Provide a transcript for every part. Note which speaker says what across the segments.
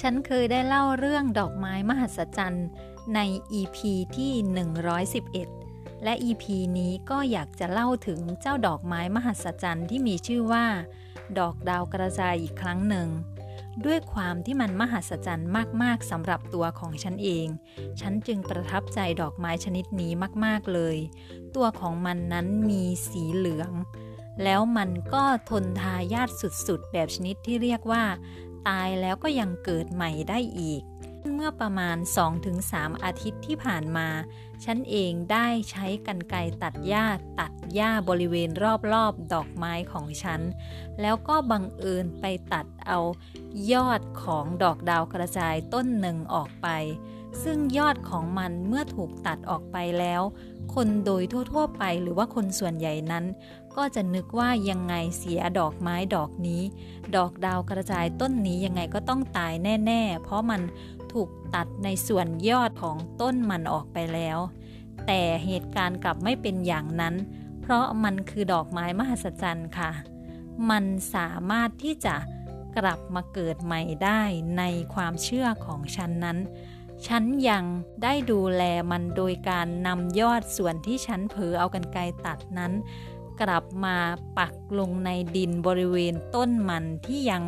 Speaker 1: ฉันเคยได้เล่าเรื่องดอกไม้มหัศจรรย์ใน EP ที่ 111 และ EP นี้ก็อยากจะเล่าถึงเจ้าดอกไม้มหัศจรรย์ที่มีชื่อว่า ดอกดาวกระจายอีกครั้งหนึ่ง ด้วยความที่มันมหัศจรรย์มากๆสำหรับตัวของฉันเอง ฉันจึงประทับใจดอกไม้ชนิดนี้มากๆเลย ตัวของมันนั้นมีสีเหลืองแล้วมันก็ทนทายาทสุดๆ แบบชนิดที่เรียกว่า ตายแล้วก็ยังเกิดใหม่ได้อีก เมื่อประมาณ 2-3 อาทิตย์ที่ผ่านมา ฉันเองได้ใช้กันไกตัดหญ้าตัดหญ้าบริเวณรอบๆ ดอกไม้ของฉัน แล้วก็บังเอิญไปตัดเอายอดของดอกดาวกระจายต้นหนึ่งออกไป ซึ่งยอดของมันเมื่อถูกตัดออกไปแล้ว คนโดยทั่วๆไปหรือว่าคนส่วนใหญ่นั้น ก็จะนึกว่ายังไงเสียดอกไม้ดอกนี้ ดอกดาวกระจายต้นนี้ยังไงก็ต้องตายแน่ ๆ เพราะมัน ถูกตัดในส่วนยอดของต้นมันออกไปแล้ว แต่เหตุการณ์กลับไม่เป็นอย่างนั้น เพราะมันคือดอกไม้มหัศจรรย์ค่ะ มันสามารถที่จะกลับมาเกิดใหม่ได้ในความเชื่อของฉันนั้น ฉันยังได้ดูแลมันโดยการนำยอดส่วนที่ฉันเผลอเอากันไกลตัดนั้น กลับมาปักลงในดินบริเวณต้นมันที่ยัง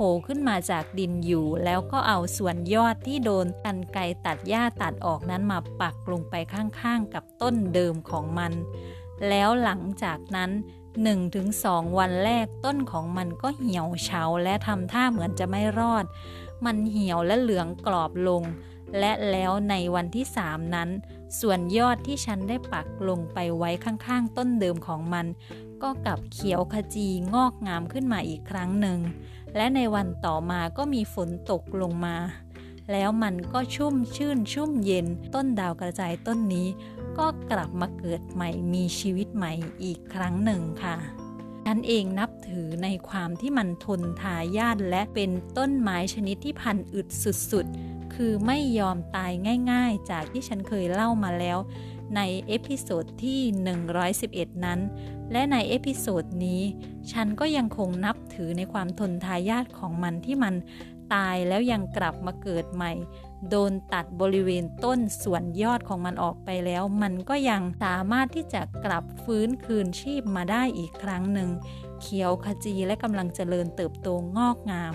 Speaker 1: ผล่ขึ้นมาจากดินอยู่ แล้วก็เอาส่วนยอดที่โดนกันไกตัดหญ้าตัดออกนั้นมาปักลงไปข้างๆ กับต้นเดิมของมัน แล้วหลังจากนั้น 1-2 วันแรกต้นของมันก็เหี่ยวเฉาและทำท่าเหมือนจะไม่รอด มันเหี่ยวและเหลืองกรอบลง และแล้วในวันที่สามนั้น ส่วนยอดที่ฉันได้ปักลงไปไว้ข้างๆ ต้นเดิมของมัน ก็กลับเขียวขจีงอกงามขึ้นมาอีกครั้งหนึ่ง และในวันต่อมาก็มีฝนตกลงมา แล้วมันก็ชุ่มชื่นชุ่มเย็นต้นดาวกระจายต้นนี้ ก็กลับมาเกิดใหม่มีชีวิตใหม่อีกครั้งหนึ่งค่ะฉันเองนับถือในความที่มันทนทายาดและเป็นต้นไม้ชนิดที่พันธุ์อึดสุดๆ คือไม่ยอมตายง่ายๆ จากที่ฉันเคยเล่ามาแล้ว ใน episode ที่ 111 นั้น และใน episode นี้ ฉันก็ยังคงนับถือในความทนทายาดของมันที่มันตายแล้วยังกลับมาเกิดใหม่ โดนตัดบริเวณต้นส่วนยอดของมันออกไปแล้ว มันก็ยังสามารถที่จะกลับฟื้นคืนชีพมาได้อีกครั้งหนึ่ง เขียวขจีและกำลังเจริญเติบโตงอกงาม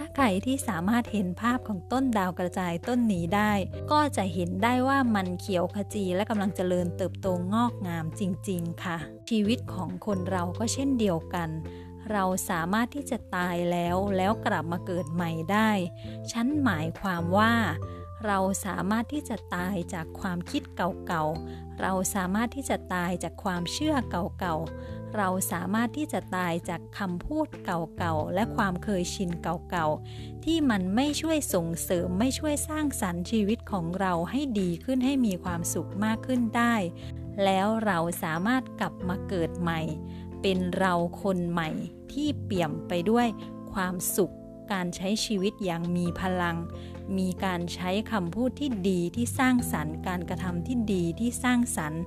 Speaker 1: ถ้าใครที่สามารถเห็นภาพของต้นดาวกระจายต้นนี้ได้ ก็จะเห็นได้ว่ามันเขียวขจีและกำลังเจริญเติบโตงอกงามจริง ๆ ค่ะ ชีวิตของคนเราก็เช่นเดียวกันเราสามารถที่จะตายแล้วแล้วกลับมาเกิดใหม่ได้ ฉันหมายความว่า เราสามารถที่จะตายจากความคิดเก่าๆ เราสามารถที่จะตายจากความเชื่อเก่าๆ เราสามารถที่จะตายจากคำพูดเก่าๆ และความเคยชินเก่าๆ ที่มันไม่ช่วยส่งเสริมไม่ช่วยสร้างสรรค์ชีวิตของเราให้ดีขึ้นให้มีความสุขมากขึ้นได้ แล้วเราสามารถกลับมาเกิดใหม่ เป็นเราคนใหม่ที่เปี่ยมไปด้วยความสุข การใช้ชีวิตอย่างมีพลัง มีการใช้คำพูดที่ดีที่สร้างสรรค์ การกระทำที่ดีที่สร้างสรรค์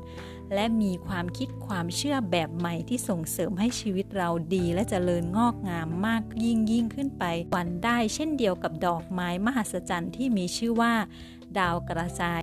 Speaker 1: และมีความคิดความเชื่อแบบใหม่ที่ส่งเสริมให้ชีวิตเราดีและเจริญงอกงามมากยิ่งยิ่งขึ้นไปวันได้เช่นเดียวกับดอกไม้มหัศจรรย์ที่มีชื่อว่า ดาวกระจาย